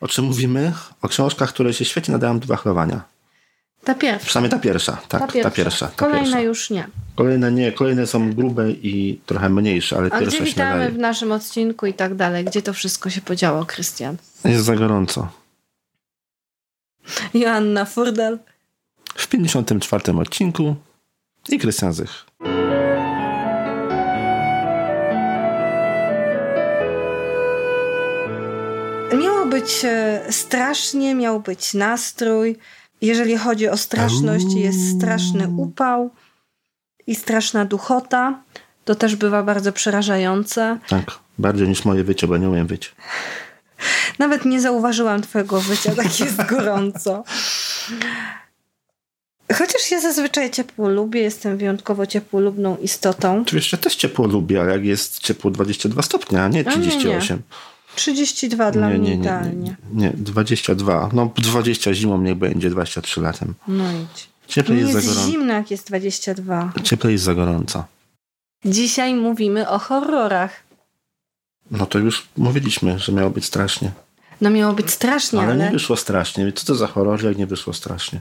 O czym mówimy? O książkach, które się świetnie nadają do wachlowania. Ta pierwsza. Przynajmniej ta pierwsza, tak, ta pierwsza. Ta pierwsza ta Kolejne pierwsza. już nie. Kolejne nie, kolejne są grube i trochę mniejsze, ale A pierwsza gdzie się witamy nadaje. w naszym odcinku i tak dalej? Gdzie to wszystko się podziało, Krystian? Jest za gorąco. Joanna Furdal. W 54 odcinku i Krystian Zych. Być e, strasznie, miał być nastrój. Jeżeli chodzi o straszność, jest straszny upał i straszna duchota. To też bywa bardzo przerażające. Tak, bardziej niż moje wycie, bo nie umiem wyć. Nawet nie zauważyłam twojego wycia, tak jest gorąco. Chociaż ja zazwyczaj ciepło lubię, jestem wyjątkowo ciepłolubną istotą. Oczywiście też ciepło lubię, ale jak jest ciepło 22 stopnia, a nie A nie, nie. 38. 32 dla nie, mnie nie, nie, idealnie. nie, nie, 22. No 20 zimą niech będzie, 23 latem. No idź. Cieplej Nie jest za jest gorąco. zimno, jak jest 22. Cieplej jest za gorąco. Dzisiaj mówimy o horrorach. No to już mówiliśmy, że miało być strasznie. No miało być strasznie, ale, ale, nie wyszło strasznie. Co to za horror, jak nie wyszło strasznie?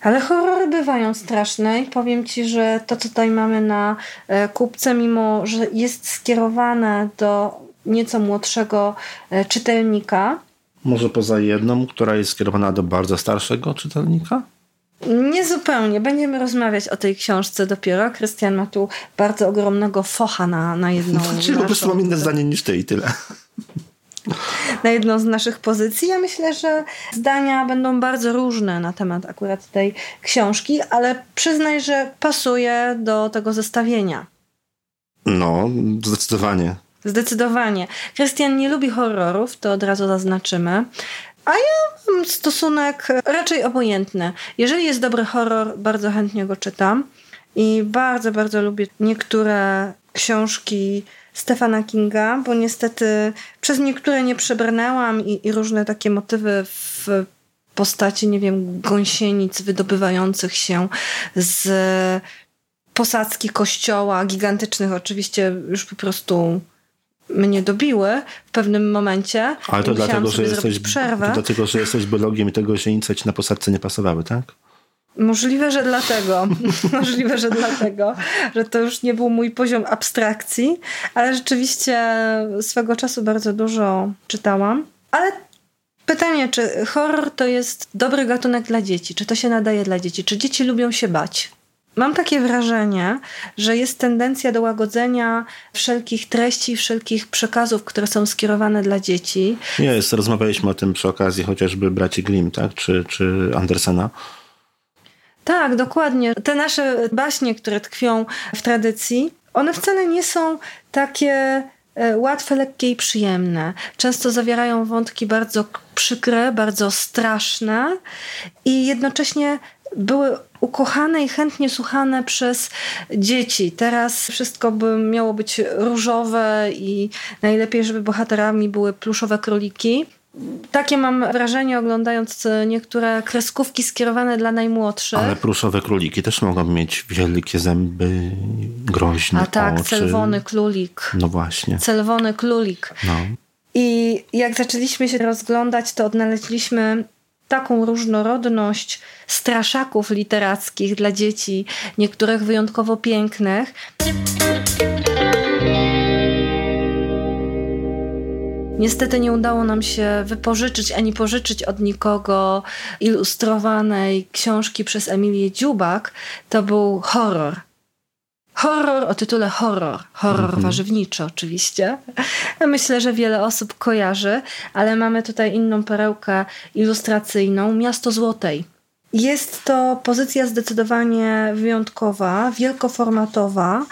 ale horrory bywają straszne i powiem ci, że to co tutaj mamy na e, kupce, mimo że jest skierowane do nieco młodszego e, czytelnika, Może poza jedną, która jest skierowana do bardzo starszego czytelnika? Nie zupełnie. Będziemy rozmawiać o tej książce dopiero. Krystian ma tu bardzo ogromnego focha na, na jedną Czyli po prostu mam inne zdanie niż ty i tyle. na jedną z naszych pozycji. Ja myślę, że zdania będą bardzo różne na temat akurat tej książki, ale przyznaj, że pasuje do tego zestawienia. No, zdecydowanie. Zdecydowanie. Krystian nie lubi horrorów, to od razu zaznaczymy. A ja mam stosunek raczej obojętny. Jeżeli jest dobry horror, bardzo chętnie go czytam. I bardzo, bardzo lubię niektóre książki Stefana Kinga, bo niestety przez niektóre nie przebrnęłam i, i różne takie motywy w postaci, nie wiem, gąsienic wydobywających się z posadzki kościoła, gigantycznych oczywiście już po prostu mnie dobiły w pewnym momencie. Ale to dlatego, że jesteś, przerwę. dlatego, że jesteś biologiem i tego źrenice ci na posadce nie pasowały, tak? Możliwe, że dlatego. Możliwe, że dlatego, że to już nie był mój poziom abstrakcji, ale rzeczywiście swego czasu bardzo dużo czytałam. Ale pytanie, czy horror to jest dobry gatunek dla dzieci? Czy to się nadaje dla dzieci? Czy dzieci lubią się bać? Mam takie wrażenie, że jest tendencja do łagodzenia wszelkich treści, wszelkich przekazów, które są skierowane dla dzieci. Jest, rozmawialiśmy o tym przy okazji chociażby braci Grimm, tak? Czy, czy Andersena. Tak, dokładnie. Te nasze baśnie, które tkwią w tradycji, one wcale nie są takie e, łatwe, lekkie i przyjemne. Często zawierają wątki bardzo przykre, bardzo straszne i jednocześnie były ukochane i chętnie słuchane przez dzieci. Teraz wszystko by miało być różowe i najlepiej, żeby bohaterami były pluszowe króliki. Takie mam wrażenie, oglądając niektóre kreskówki skierowane dla najmłodszych. Ale pruszowe króliki też mogą mieć wielkie zęby, groźne A tak, oczy. czerwony królik. No właśnie. Czerwony królik. No. I jak zaczęliśmy się rozglądać, to odnaleźliśmy taką różnorodność straszaków literackich dla dzieci, niektórych wyjątkowo pięknych. Niestety nie udało nam się wypożyczyć ani pożyczyć od nikogo ilustrowanej książki przez Emilię Dziubak. To był horror. Horror o tytule Horror. Horror warzywniczy oczywiście. Myślę, że wiele osób kojarzy, ale mamy tutaj inną perełkę ilustracyjną. Miasto Złotej. Jest to pozycja zdecydowanie wyjątkowa, wielkoformatowa,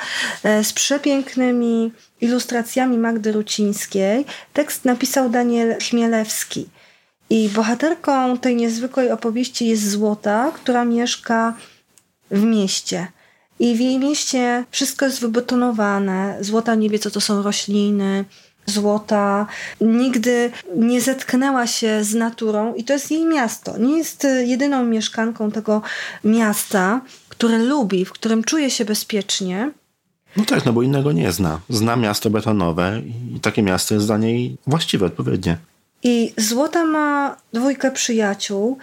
e, z przepięknymi ilustracjami Magdy Rucińskiej. Tekst napisał Daniel Chmielewski. I bohaterką tej niezwykłej opowieści jest Złota, która mieszka w mieście. I w jej mieście wszystko jest wybetonowane. Złota nie wie, co to są rośliny. Złota nigdy nie zetknęła się z naturą i to jest jej miasto. Nie jest y, jedyną mieszkanką tego miasta, które lubi, w którym czuje się bezpiecznie. No tak, no bo innego nie zna. Zna miasto betonowe i takie miasto jest dla niej właściwe, odpowiednie. I Złota ma dwójkę przyjaciół,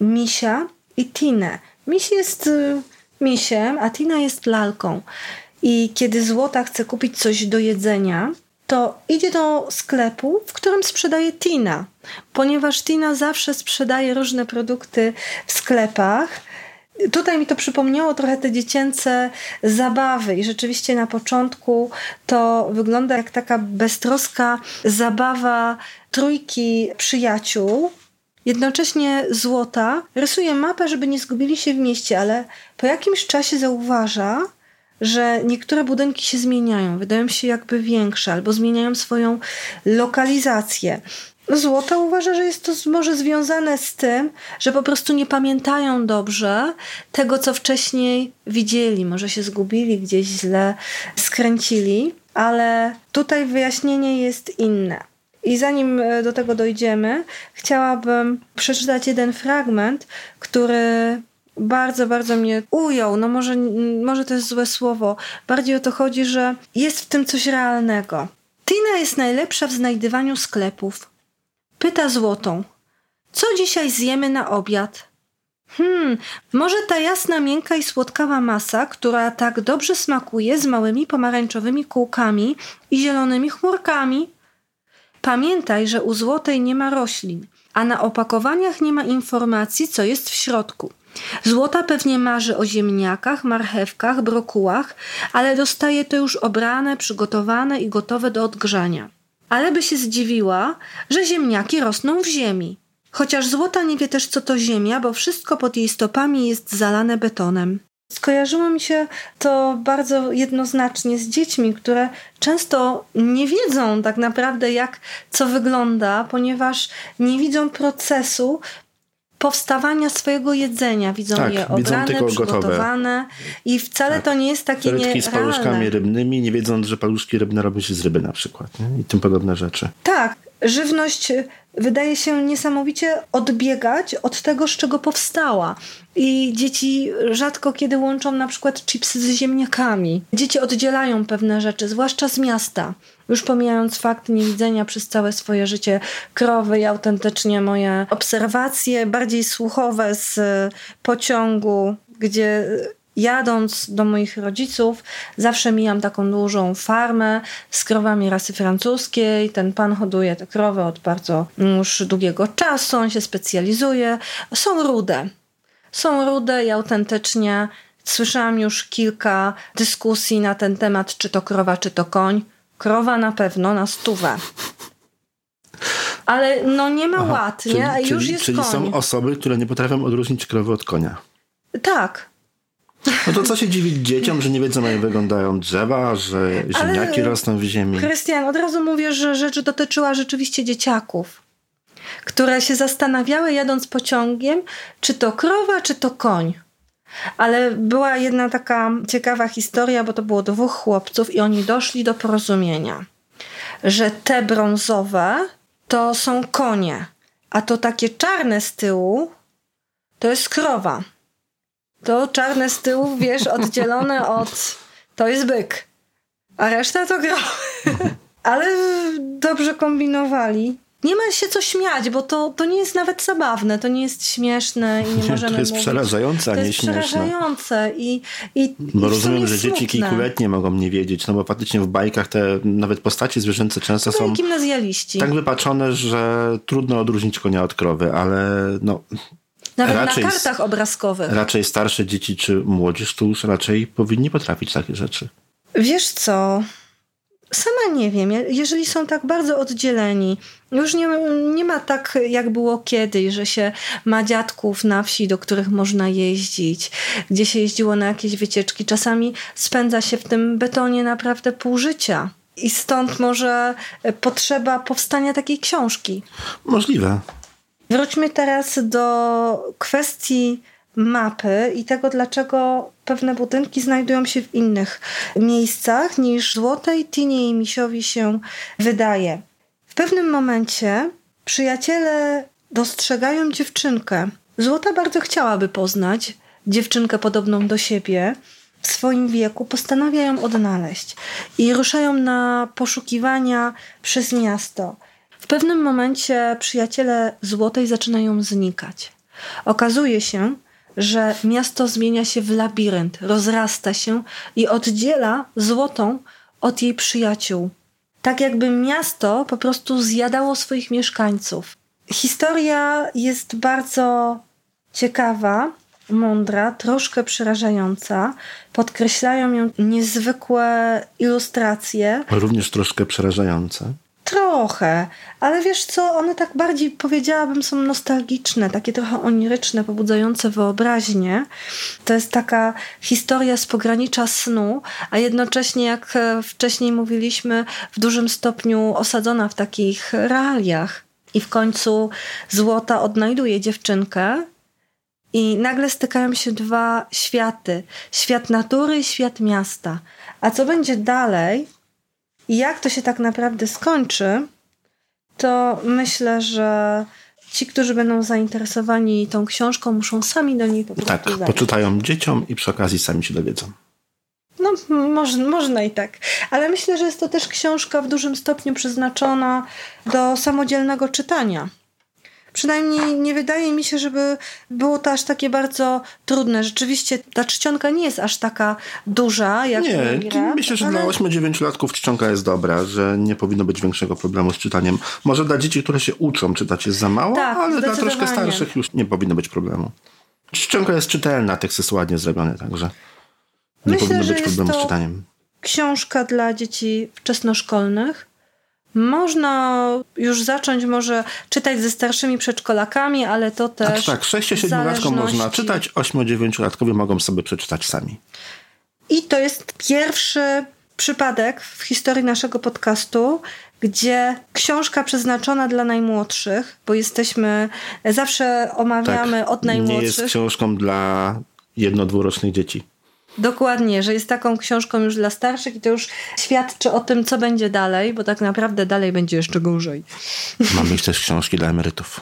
Misia i Tinę. Miś jest y, misiem, a Tina jest lalką. I kiedy Złota chce kupić coś do jedzenia, to idzie do sklepu, w którym sprzedaje Tina, ponieważ Tina zawsze sprzedaje różne produkty w sklepach. Tutaj mi to przypomniało trochę te dziecięce zabawy, i rzeczywiście na początku to wygląda jak taka beztroska zabawa trójki przyjaciół. Jednocześnie Złota rysuje mapę, żeby nie zgubili się w mieście, ale po jakimś czasie zauważa, że niektóre budynki się zmieniają, wydają się jakby większe, albo zmieniają swoją lokalizację. Złota uważa, że jest to może związane z tym, że po prostu nie pamiętają dobrze tego, co wcześniej widzieli. Może się zgubili, gdzieś źle skręcili, ale tutaj wyjaśnienie jest inne. I zanim e, do tego dojdziemy, chciałabym przeczytać jeden fragment, który bardzo, bardzo mnie ujął. No może, może to jest złe słowo. Bardziej o to chodzi, że jest w tym coś realnego. Tina jest najlepsza w znajdywaniu sklepów. Pyta złotą. Co dzisiaj zjemy na obiad? Hmm, może ta jasna, miękka i słodkawa masa, która tak dobrze smakuje z małymi pomarańczowymi kółkami i zielonymi chmurkami? Pamiętaj, że u złotej nie ma roślin, a na opakowaniach nie ma informacji, co jest w środku. Złota pewnie marzy o ziemniakach, marchewkach, brokułach, ale dostaje to już obrane, przygotowane i gotowe do odgrzania. Ale by się zdziwiła, że ziemniaki rosną w ziemi. Chociaż złota nie wie też, co to ziemia, bo wszystko pod jej stopami jest zalane betonem. Skojarzyło mi się to bardzo jednoznacznie z dziećmi, które często nie wiedzą tak naprawdę, jak co wygląda, ponieważ nie widzą procesu powstawania swojego jedzenia. Widzą tak, je obrane, przygotowane gotowe. i wcale tak. to nie jest takie Zaletki z paluszkami rybnymi, nie wiedząc, że paluszki rybne robią się z ryby na przykład nie? i tym podobne rzeczy. Tak, żywność wydaje się niesamowicie odbiegać od tego, z czego powstała. I dzieci rzadko kiedy łączą na przykład chipsy z ziemniakami. Dzieci oddzielają pewne rzeczy, zwłaszcza z miasta. Już pomijając fakt niewidzenia przez całe swoje życie krowy i autentycznie moje obserwacje, bardziej słuchowe z pociągu, gdzie jadąc do moich rodziców, zawsze mijam taką dużą farmę z krowami rasy francuskiej. Ten pan hoduje te krowy od bardzo już długiego czasu, on się specjalizuje. Są rude. Są rude i autentycznie słyszałam już kilka dyskusji na ten temat, czy to krowa, czy to koń. Krowa na pewno na stówę. Ale no nie ma Aha, ład, czyli, nie? Już czyli, jest czyli koń. są osoby, które nie potrafią odróżnić krowy od konia. Tak. No to co się dziwić dzieciom, że nie wiedzą jak wyglądają drzewa, że ziemniaki Ale, rosną w ziemi. Krystian, od razu mówię, że rzecz dotyczyła rzeczywiście dzieciaków, które się zastanawiały jadąc pociągiem, czy to krowa, czy to koń. Ale była jedna taka ciekawa historia, bo to było dwóch chłopców i oni doszli do porozumienia, że te brązowe to są konie, a to takie czarne z tyłu to jest krowa to czarne z tyłu, wiesz, oddzielone od... To jest byk. A reszta to gra. Ale dobrze kombinowali. Nie ma się co śmiać, bo to, to nie jest nawet zabawne, to nie jest śmieszne i nie, możemy To jest mówić. przerażające, a nie śmieszne. To jest przerażające i, i Bo i rozumiem, że dzieci kilkuletnie mogą nie wiedzieć, no bo faktycznie w bajkach te nawet postacie zwierzęce często to są gimnazjaliści. tak wypaczone, że trudno odróżnić konia od krowy, ale no nawet raczej, na kartach obrazkowych. Raczej starsze dzieci czy młodzież to już raczej powinni potrafić takie rzeczy. Wiesz co? Sama nie wiem, jeżeli są tak bardzo oddzieleni, już nie, nie ma tak jak było kiedyś, że się ma dziadków na wsi, do których można jeździć, gdzie się jeździło na jakieś wycieczki. Czasami spędza się w tym betonie naprawdę pół życia. I stąd może potrzeba powstania takiej książki. Możliwe. Wróćmy teraz do kwestii mapy i tego, dlaczego pewne budynki znajdują się w innych miejscach niż Złotej Tinie i Misiowi się wydaje. W pewnym momencie przyjaciele dostrzegają dziewczynkę. Złota bardzo chciałaby poznać dziewczynkę podobną do siebie. W swoim wieku postanawia ją odnaleźć i ruszają na poszukiwania przez miasto. Pewnym momencie przyjaciele Złotej zaczynają znikać. Okazuje się, że miasto zmienia się w labirynt, rozrasta się i oddziela Złotą od jej przyjaciół. Tak jakby miasto po prostu zjadało swoich mieszkańców. Historia jest bardzo ciekawa, mądra, troszkę przerażająca. Podkreślają ją niezwykłe ilustracje. Również troszkę przerażające. Trochę, ale wiesz co, one tak bardziej powiedziałabym są nostalgiczne, takie trochę oniryczne, pobudzające wyobraźnię. To jest taka historia z pogranicza snu, a jednocześnie, jak wcześniej mówiliśmy, w dużym stopniu osadzona w takich realiach. I w końcu Złota odnajduje dziewczynkę, i nagle stykają się dwa światy: świat natury i świat miasta. A co będzie dalej jak to się tak naprawdę skończy, to myślę, że ci, którzy będą zainteresowani tą książką, muszą sami do niej po prostu Tak, zajść. poczytają dzieciom i przy okazji sami się dowiedzą. No, można i tak. Ale myślę, że jest to też książka w dużym stopniu przeznaczona do samodzielnego czytania. Przynajmniej nie wydaje mi się, żeby było to aż takie bardzo trudne. Rzeczywiście ta czcionka nie jest aż taka duża jak Nie, myślę, że ale... dla 8-9-latków czcionka jest dobra, że nie powinno być większego problemu z czytaniem. Może dla dzieci, które się uczą czytać jest za mało, tak, ale dla troszkę starszych już nie powinno być problemu. Czcionka jest czytelna, tekst jest ładnie zrobiony, także nie myślę, powinno być problemu z czytaniem. Książka dla dzieci wczesnoszkolnych można już zacząć może czytać ze starszymi przedszkolakami, ale to też. Znaczy tak, 6-7-latkom można czytać, 8-9-latkowie mogą sobie przeczytać sami. I to jest pierwszy przypadek w historii naszego podcastu, gdzie książka przeznaczona dla najmłodszych, bo jesteśmy, zawsze omawiamy tak, od najmłodszych. Nie jest książką dla jedno-dwurocznych dzieci. Dokładnie, że jest taką książką już dla starszych i to już świadczy o tym, co będzie dalej, bo tak naprawdę dalej będzie jeszcze gorzej. Mamy też książki dla emerytów.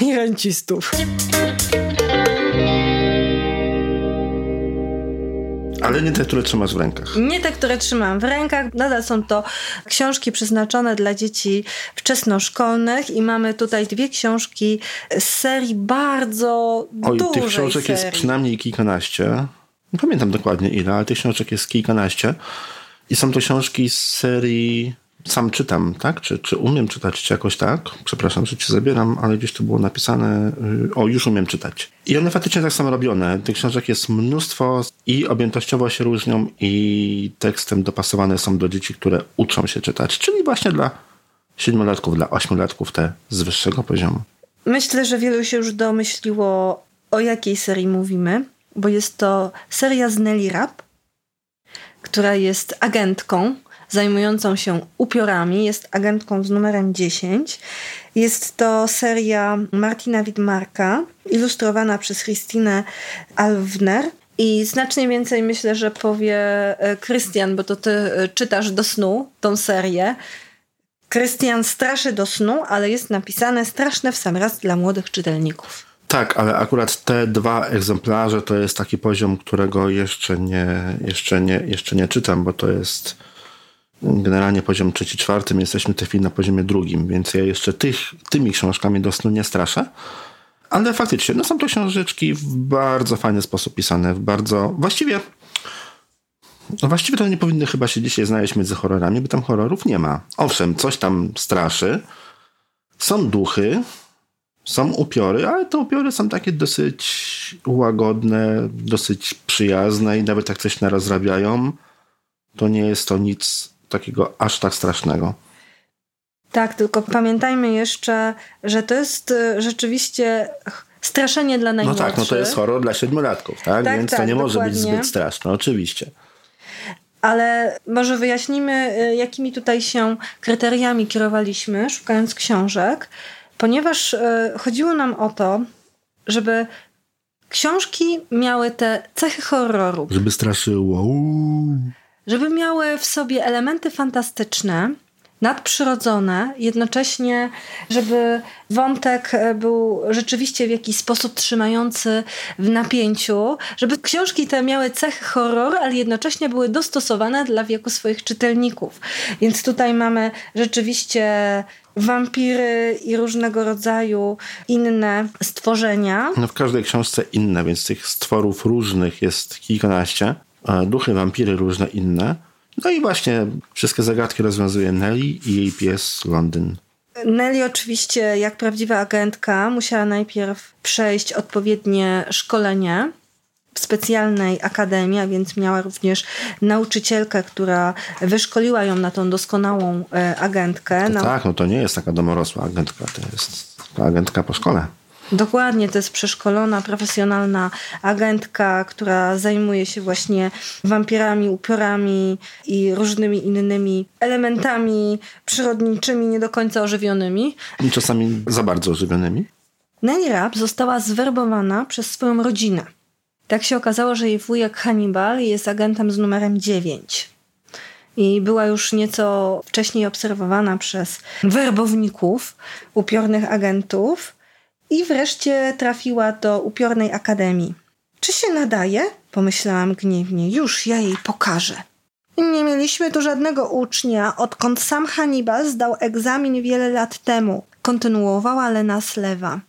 I rencistów. Ale nie te, które trzymasz w rękach. Nie te, które trzymam w rękach. Nadal są to książki przeznaczone dla dzieci wczesnoszkolnych i mamy tutaj dwie książki z serii bardzo Oj, dużej tych książek serii. jest przynajmniej kilkanaście. Nie pamiętam dokładnie ile, ale tych książek jest kilkanaście. I są to książki z serii sam czytam, tak? Czy, czy umiem czytać, czy jakoś tak? Przepraszam, że ci zabieram, ale gdzieś tu było napisane, y, o, już umiem czytać. I one faktycznie tak są robione. Tych książek jest mnóstwo i objętościowo się różnią i tekstem dopasowane są do dzieci, które uczą się czytać, czyli właśnie dla siedmiolatków, dla ośmiolatków te z wyższego poziomu. Myślę, że wielu się już domyśliło, o jakiej serii mówimy bo jest to seria z Nelly Rapp, która jest agentką zajmującą się upiorami, jest agentką z numerem 10. Jest to seria Martina Widmarka, ilustrowana przez Christine Alwner. I znacznie więcej myślę, że powie e, Krystian, bo to ty e, czytasz do snu tą serię. Krystian straszy do snu, ale jest napisane straszne w sam raz dla młodych czytelników. Tak, ale akurat te dwa egzemplarze to jest taki poziom, którego jeszcze nie, jeszcze nie, jeszcze nie czytam, bo to jest generalnie poziom trzeci, czwarty, my jesteśmy w tej chwili na poziomie drugim, więc ja jeszcze tych, tymi książkami do snu nie straszę. Ale faktycznie, no są to książeczki w bardzo fajny sposób pisane, w bardzo, właściwie no właściwie to nie powinny chyba się dzisiaj znaleźć między horrorami, bo tam horrorów nie ma. Owszem, coś tam straszy, są duchy, są upiory, ale te upiory są takie dosyć łagodne, dosyć przyjazne i nawet jak coś narozrabiają, to nie jest to nic takiego aż tak strasznego. Tak, tylko pamiętajmy jeszcze, że to jest e, rzeczywiście straszenie dla najmłodszych. No tak, no to jest horror dla siedmiolatków, tak? tak Więc tak, to nie dokładnie. może być zbyt straszne, oczywiście. Ale może wyjaśnimy, e, jakimi tutaj się kryteriami kierowaliśmy, szukając książek ponieważ e, chodziło nam o to, żeby książki miały te cechy horroru. Żeby straszyło. Żeby miały w sobie elementy fantastyczne, nadprzyrodzone, jednocześnie, żeby wątek e, był rzeczywiście w jakiś sposób trzymający w napięciu, żeby książki te miały cechy horror, ale jednocześnie były dostosowane dla wieku swoich czytelników. Więc tutaj mamy rzeczywiście wampiry i różnego rodzaju inne stworzenia. No w każdej książce inne, więc tych stworów różnych jest kilkanaście. Duchy, wampiry różne inne. No i właśnie wszystkie zagadki rozwiązuje Nelly i jej pies Londyn. Nelly oczywiście, jak prawdziwa agentka, musiała najpierw przejść odpowiednie szkolenie w specjalnej akademii, a więc miała również nauczycielkę, która wyszkoliła ją na tą doskonałą e, agentkę. No tak, no to nie jest taka domorosła agentka, to jest agentka po szkole. Dokładnie, to jest przeszkolona, profesjonalna agentka, która zajmuje się właśnie wampirami, upiorami i różnymi innymi elementami przyrodniczymi, nie do końca ożywionymi. I czasami za bardzo ożywionymi. Nelly Rapp została zwerbowana przez swoją rodzinę. Tak się okazało, że jej wujek Hannibal jest agentem z numerem 9 i była już nieco wcześniej obserwowana przez werbowników, upiornych agentów i wreszcie trafiła do upiornej akademii. Czy się nadaje? Pomyślałam gniewnie. Już ja jej pokażę. Nie mieliśmy tu żadnego ucznia, odkąd sam Hannibal zdał egzamin wiele lat temu. Kontynuowała Lena Slewa.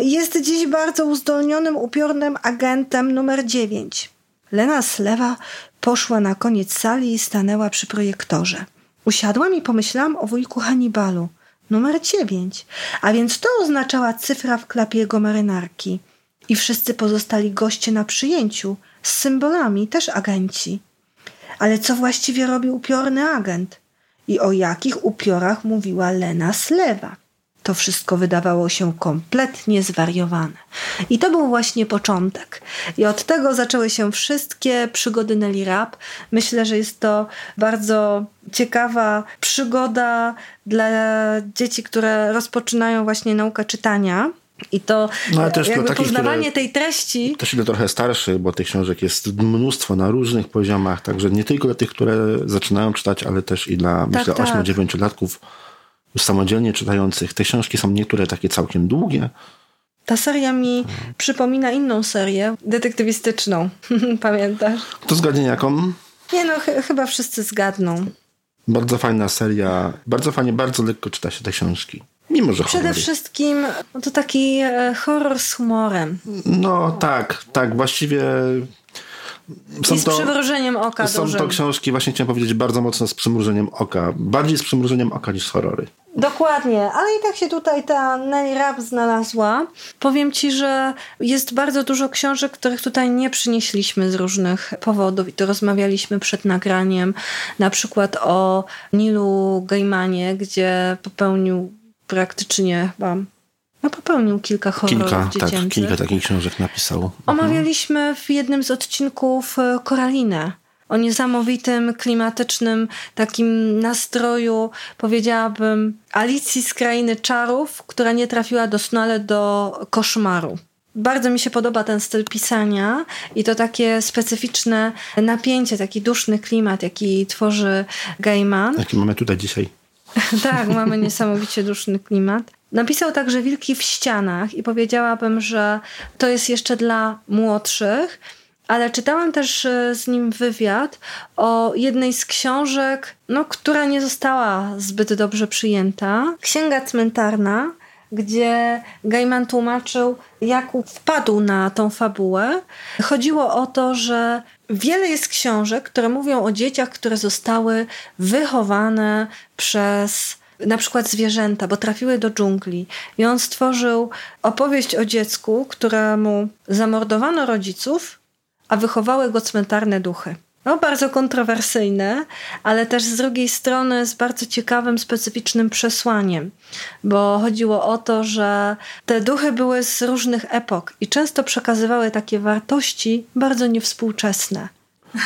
Jest dziś bardzo uzdolnionym, upiornym agentem numer 9. Lena Slewa poszła na koniec sali i stanęła przy projektorze. Usiadłam i pomyślałam o wujku Hannibalu – numer dziewięć, a więc to oznaczała cyfra w klapie jego marynarki. I wszyscy pozostali goście na przyjęciu, z symbolami, też agenci. Ale co właściwie robił upiorny agent? I o jakich upiorach mówiła Lena Slewa? To wszystko wydawało się kompletnie zwariowane. I to był właśnie początek. I od tego zaczęły się wszystkie przygody Nelly Rap. Myślę, że jest to bardzo ciekawa przygoda dla dzieci, które rozpoczynają właśnie naukę czytania. I to no, też jakby takich, poznawanie tej treści. Też ile trochę starszy, bo tych książek jest mnóstwo na różnych poziomach, także nie tylko dla tych, które zaczynają czytać, ale też i dla tak, myślę tak. 8-9-latków już samodzielnie czytających. Te książki są niektóre takie całkiem długie. Ta seria mi przypomina inną serię, detektywistyczną. Pamiętasz? To zgadnie jaką? Nie no, ch chyba wszyscy zgadną. Bardzo fajna seria. Bardzo fajnie, bardzo lekko czyta się te książki. Mimo, że Przede wszystkim no to taki e, horror z humorem. No tak, tak. Właściwie są I z to, przymrużeniem oka. Są dużym. to książki, właśnie chciałem powiedzieć, bardzo mocno z przymrużeniem oka. Bardziej z przymrużeniem oka niż horrory. Dokładnie, ale i tak się tutaj ta Nelly Rapp znalazła. Powiem ci, że jest bardzo dużo książek, których tutaj nie przynieśliśmy z różnych powodów i to rozmawialiśmy przed nagraniem. Na przykład o Nilu Gaimanie, gdzie popełnił praktycznie chyba no popełnił kilka horrorów kilka, tak, dziecięcych. Tak, kilka takich książek napisał. Mhm. Omawialiśmy w jednym z odcinków e, Koralinę. O niesamowitym, klimatycznym takim nastroju, powiedziałabym, Alicji z Krainy Czarów, która nie trafiła doskonale do koszmaru. Bardzo mi się podoba ten styl pisania i to takie specyficzne napięcie, taki duszny klimat, jaki tworzy Gaiman. Jaki mamy tutaj dzisiaj. tak, mamy niesamowicie duszny klimat. Napisał także Wilki w ścianach i powiedziałabym, że to jest jeszcze dla młodszych, ale czytałam też e, z nim wywiad o jednej z książek, no, która nie została zbyt dobrze przyjęta. Księga cmentarna, gdzie Gaiman tłumaczył, jak wpadł na tą fabułę. Chodziło o to, że wiele jest książek, które mówią o dzieciach, które zostały wychowane przez na przykład zwierzęta, bo trafiły do dżungli. I on stworzył opowieść o dziecku, któremu zamordowano rodziców, a wychowały go cmentarne duchy. No, bardzo kontrowersyjne, ale też z drugiej strony z bardzo ciekawym, specyficznym przesłaniem, bo chodziło o to, że te duchy były z różnych epok i często przekazywały takie wartości bardzo niewspółczesne.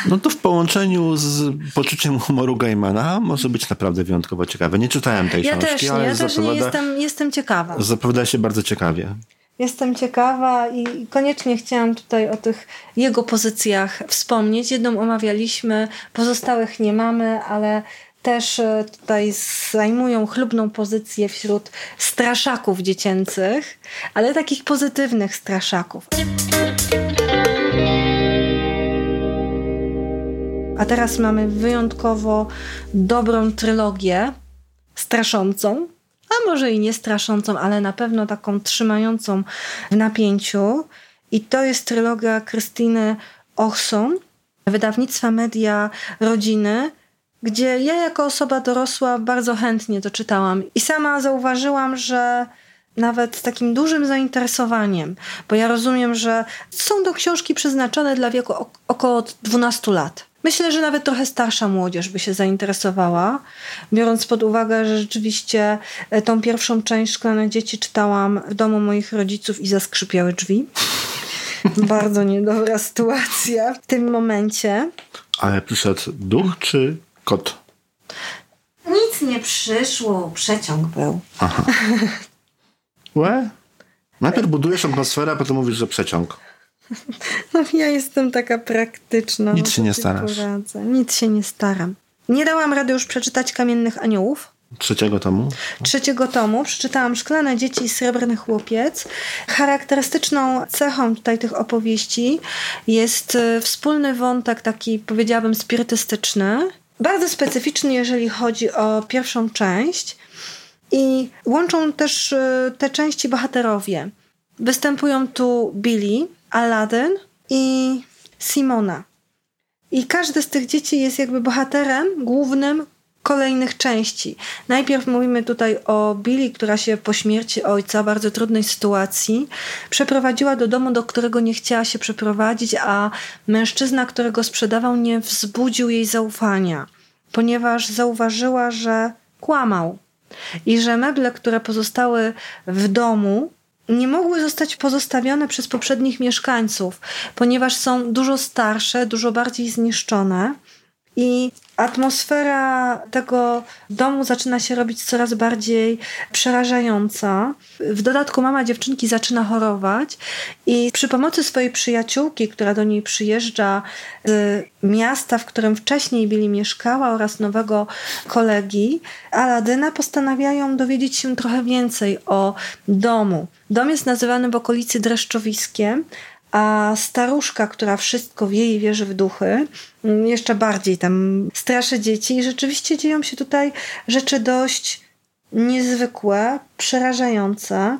No to w połączeniu z poczuciem humoru Gaimana może być naprawdę wyjątkowo ciekawe. Nie czytałem tej ja książki, też ale ja też nie jestem, jestem ciekawa. Zapowiada się bardzo ciekawie. Jestem ciekawa i koniecznie chciałam tutaj o tych jego pozycjach wspomnieć. Jedną omawialiśmy, pozostałych nie mamy, ale też e, tutaj zajmują chlubną pozycję wśród straszaków dziecięcych, ale takich pozytywnych straszaków. A teraz mamy wyjątkowo dobrą trylogię, straszącą, a może i nie straszącą, ale na pewno taką trzymającą w napięciu. I to jest trylogia Krystyny Ochson, wydawnictwa Media Rodziny, gdzie ja jako osoba dorosła bardzo chętnie to czytałam. I sama zauważyłam, że nawet z takim dużym zainteresowaniem, bo ja rozumiem, że są to książki przeznaczone dla wieku około 12 lat. Myślę, że nawet trochę starsza młodzież by się zainteresowała, biorąc pod uwagę, że rzeczywiście e, tą pierwszą część Szklane Dzieci czytałam w domu moich rodziców i zaskrzypiały drzwi. Bardzo niedobra sytuacja w tym momencie. Ale przyszedł duch czy kot? Nic nie przyszło, przeciąg był. Aha. Łe? Najpierw budujesz atmosferę, a potem mówisz, że przeciąg. No ja jestem taka praktyczna. Nic no, się nie starasz. Poradzę. Nic się nie staram. Nie dałam rady już przeczytać Kamiennych Aniołów. Trzeciego tomu? Trzeciego tomu. Przeczytałam Szklane Dzieci i Srebrny Chłopiec. Charakterystyczną cechą tutaj tych opowieści jest y, wspólny wątek taki, powiedziałabym, spirytystyczny. Bardzo specyficzny, jeżeli chodzi o pierwszą część. I łączą też y, te części bohaterowie. Występują tu Billy, Aladdin i Simona. I każde z tych dzieci jest jakby bohaterem głównym kolejnych części. Najpierw mówimy tutaj o Billy, która się po śmierci ojca, bardzo trudnej sytuacji, przeprowadziła do domu, do którego nie chciała się przeprowadzić, a mężczyzna, którego sprzedawał, nie wzbudził jej zaufania, ponieważ zauważyła, że kłamał i że meble, które pozostały w domu, nie mogły zostać pozostawione przez poprzednich mieszkańców, ponieważ są dużo starsze, dużo bardziej zniszczone. I atmosfera tego domu zaczyna się robić coraz bardziej przerażająca. W dodatku mama dziewczynki zaczyna chorować i przy pomocy swojej przyjaciółki, która do niej przyjeżdża z miasta, w którym wcześniej byli mieszkała oraz nowego kolegi, Aladyna postanawiają dowiedzieć się trochę więcej o domu. Dom jest nazywany w okolicy dreszczowiskiem, a staruszka, która wszystko wie i wierzy w duchy, mm, jeszcze bardziej tam straszy dzieci i rzeczywiście dzieją się tutaj rzeczy dość niezwykłe, przerażające.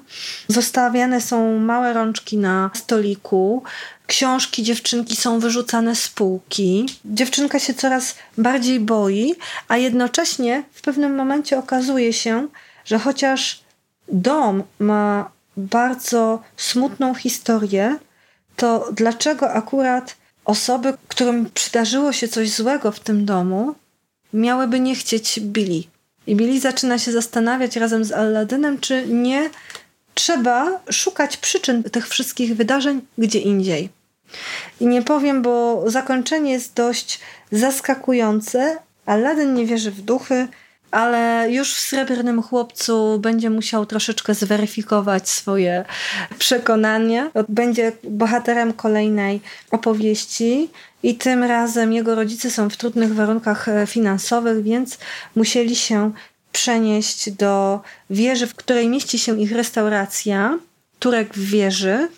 Zostawiane są małe rączki na stoliku, książki dziewczynki są wyrzucane z półki. Dziewczynka się coraz bardziej boi, a jednocześnie w pewnym momencie okazuje się, że chociaż dom ma bardzo smutną historię, to dlaczego akurat osoby, którym przydarzyło się coś złego w tym domu, miałyby nie chcieć Billy? I Billy zaczyna się zastanawiać razem z Aladynem, czy nie trzeba szukać przyczyn tych wszystkich wydarzeń gdzie indziej. I nie powiem, bo zakończenie jest dość zaskakujące. Aladdin nie wierzy w duchy, ale już w Srebrnym Chłopcu będzie musiał troszeczkę zweryfikować swoje przekonanie. Będzie bohaterem kolejnej opowieści i tym razem jego rodzice są w trudnych warunkach e, finansowych, więc musieli się przenieść do wieży, w której mieści się ich restauracja. Turek w wieży,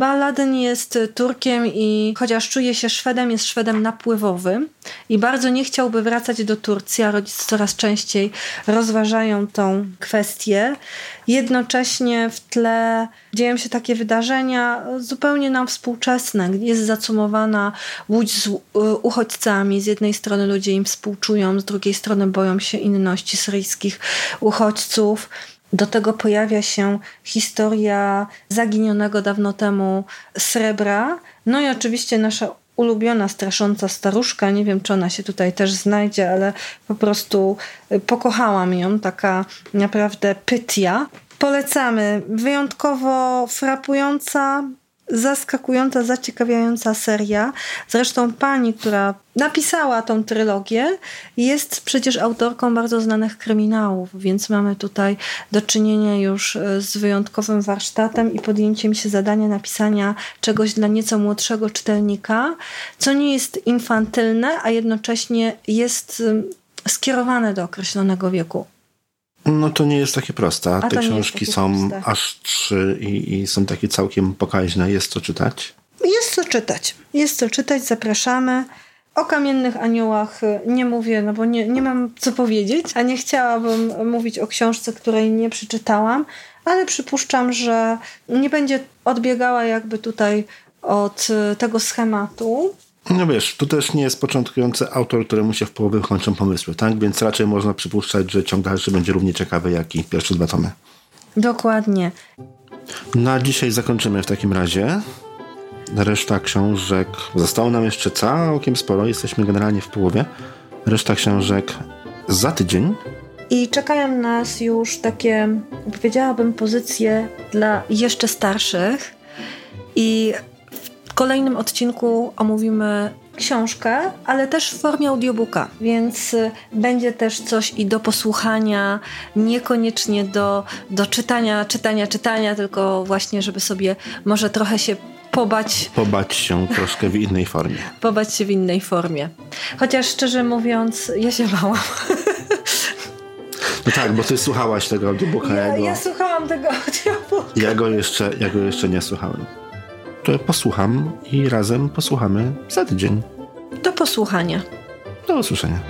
Baladyn jest Turkiem i chociaż czuje się Szwedem, jest Szwedem napływowym i bardzo nie chciałby wracać do Turcji, a rodzice coraz częściej rozważają tą kwestię. Jednocześnie w tle dzieją się takie wydarzenia zupełnie nam współczesne. Jest zacumowana łódź z uchodźcami. Z jednej strony ludzie im współczują, z drugiej strony boją się inności syryjskich uchodźców. Do tego pojawia się historia zaginionego dawno temu srebra. No i oczywiście nasza ulubiona, strasząca staruszka. Nie wiem, czy ona się tutaj też znajdzie, ale po prostu y, pokochałam ją. Taka naprawdę pytia. Polecamy. Wyjątkowo frapująca, zaskakująca, zaciekawiająca seria. Zresztą pani, która napisała tą trylogię, jest przecież autorką bardzo znanych kryminałów, więc mamy tutaj do czynienia już e, z wyjątkowym warsztatem i podjęciem się zadania napisania czegoś dla nieco młodszego czytelnika, co nie jest infantylne, a jednocześnie jest skierowane do określonego wieku. No to nie jest takie proste. A Te książki są proste. aż trzy i, i są takie całkiem pokaźne. Jest co czytać. Jest co czytać. Jest co czytać, zapraszamy. O kamiennych aniołach y, nie mówię, no bo nie, nie mam co powiedzieć, a nie chciałabym mówić o książce, której nie przeczytałam, ale przypuszczam, że nie będzie odbiegała jakby tutaj od y, tego schematu. No wiesz, tu też nie jest początkujący autor, któremu się w połowie kończą pomysły, tak? Więc raczej można przypuszczać, że ciąg dalszy będzie równie ciekawy jak i pierwsze dwa tomy. Dokładnie. Na dzisiaj zakończymy w takim razie. Reszta książek. Zostało nam jeszcze całkiem sporo. Jesteśmy generalnie w połowie. Reszta książek za tydzień. I czekają nas już takie, powiedziałabym, pozycje dla jeszcze starszych. I kolejnym odcinku omówimy książkę, ale też w formie audiobooka, więc y, będzie też coś i do posłuchania, niekoniecznie do, do czytania, czytania, czytania, tylko właśnie, żeby sobie może trochę się pobać Pobać się troszkę w innej formie. pobać się w innej formie. Chociaż szczerze mówiąc, ja się bałam. No tak, bo ty słuchałaś tego audiobooka. Ja, Ja, go, ja słuchałam tego audiobooka. ja, go jeszcze, ja go jeszcze nie słuchałem. To posłucham i razem posłuchamy za tydzień. Do posłuchania. Do usłyszenia.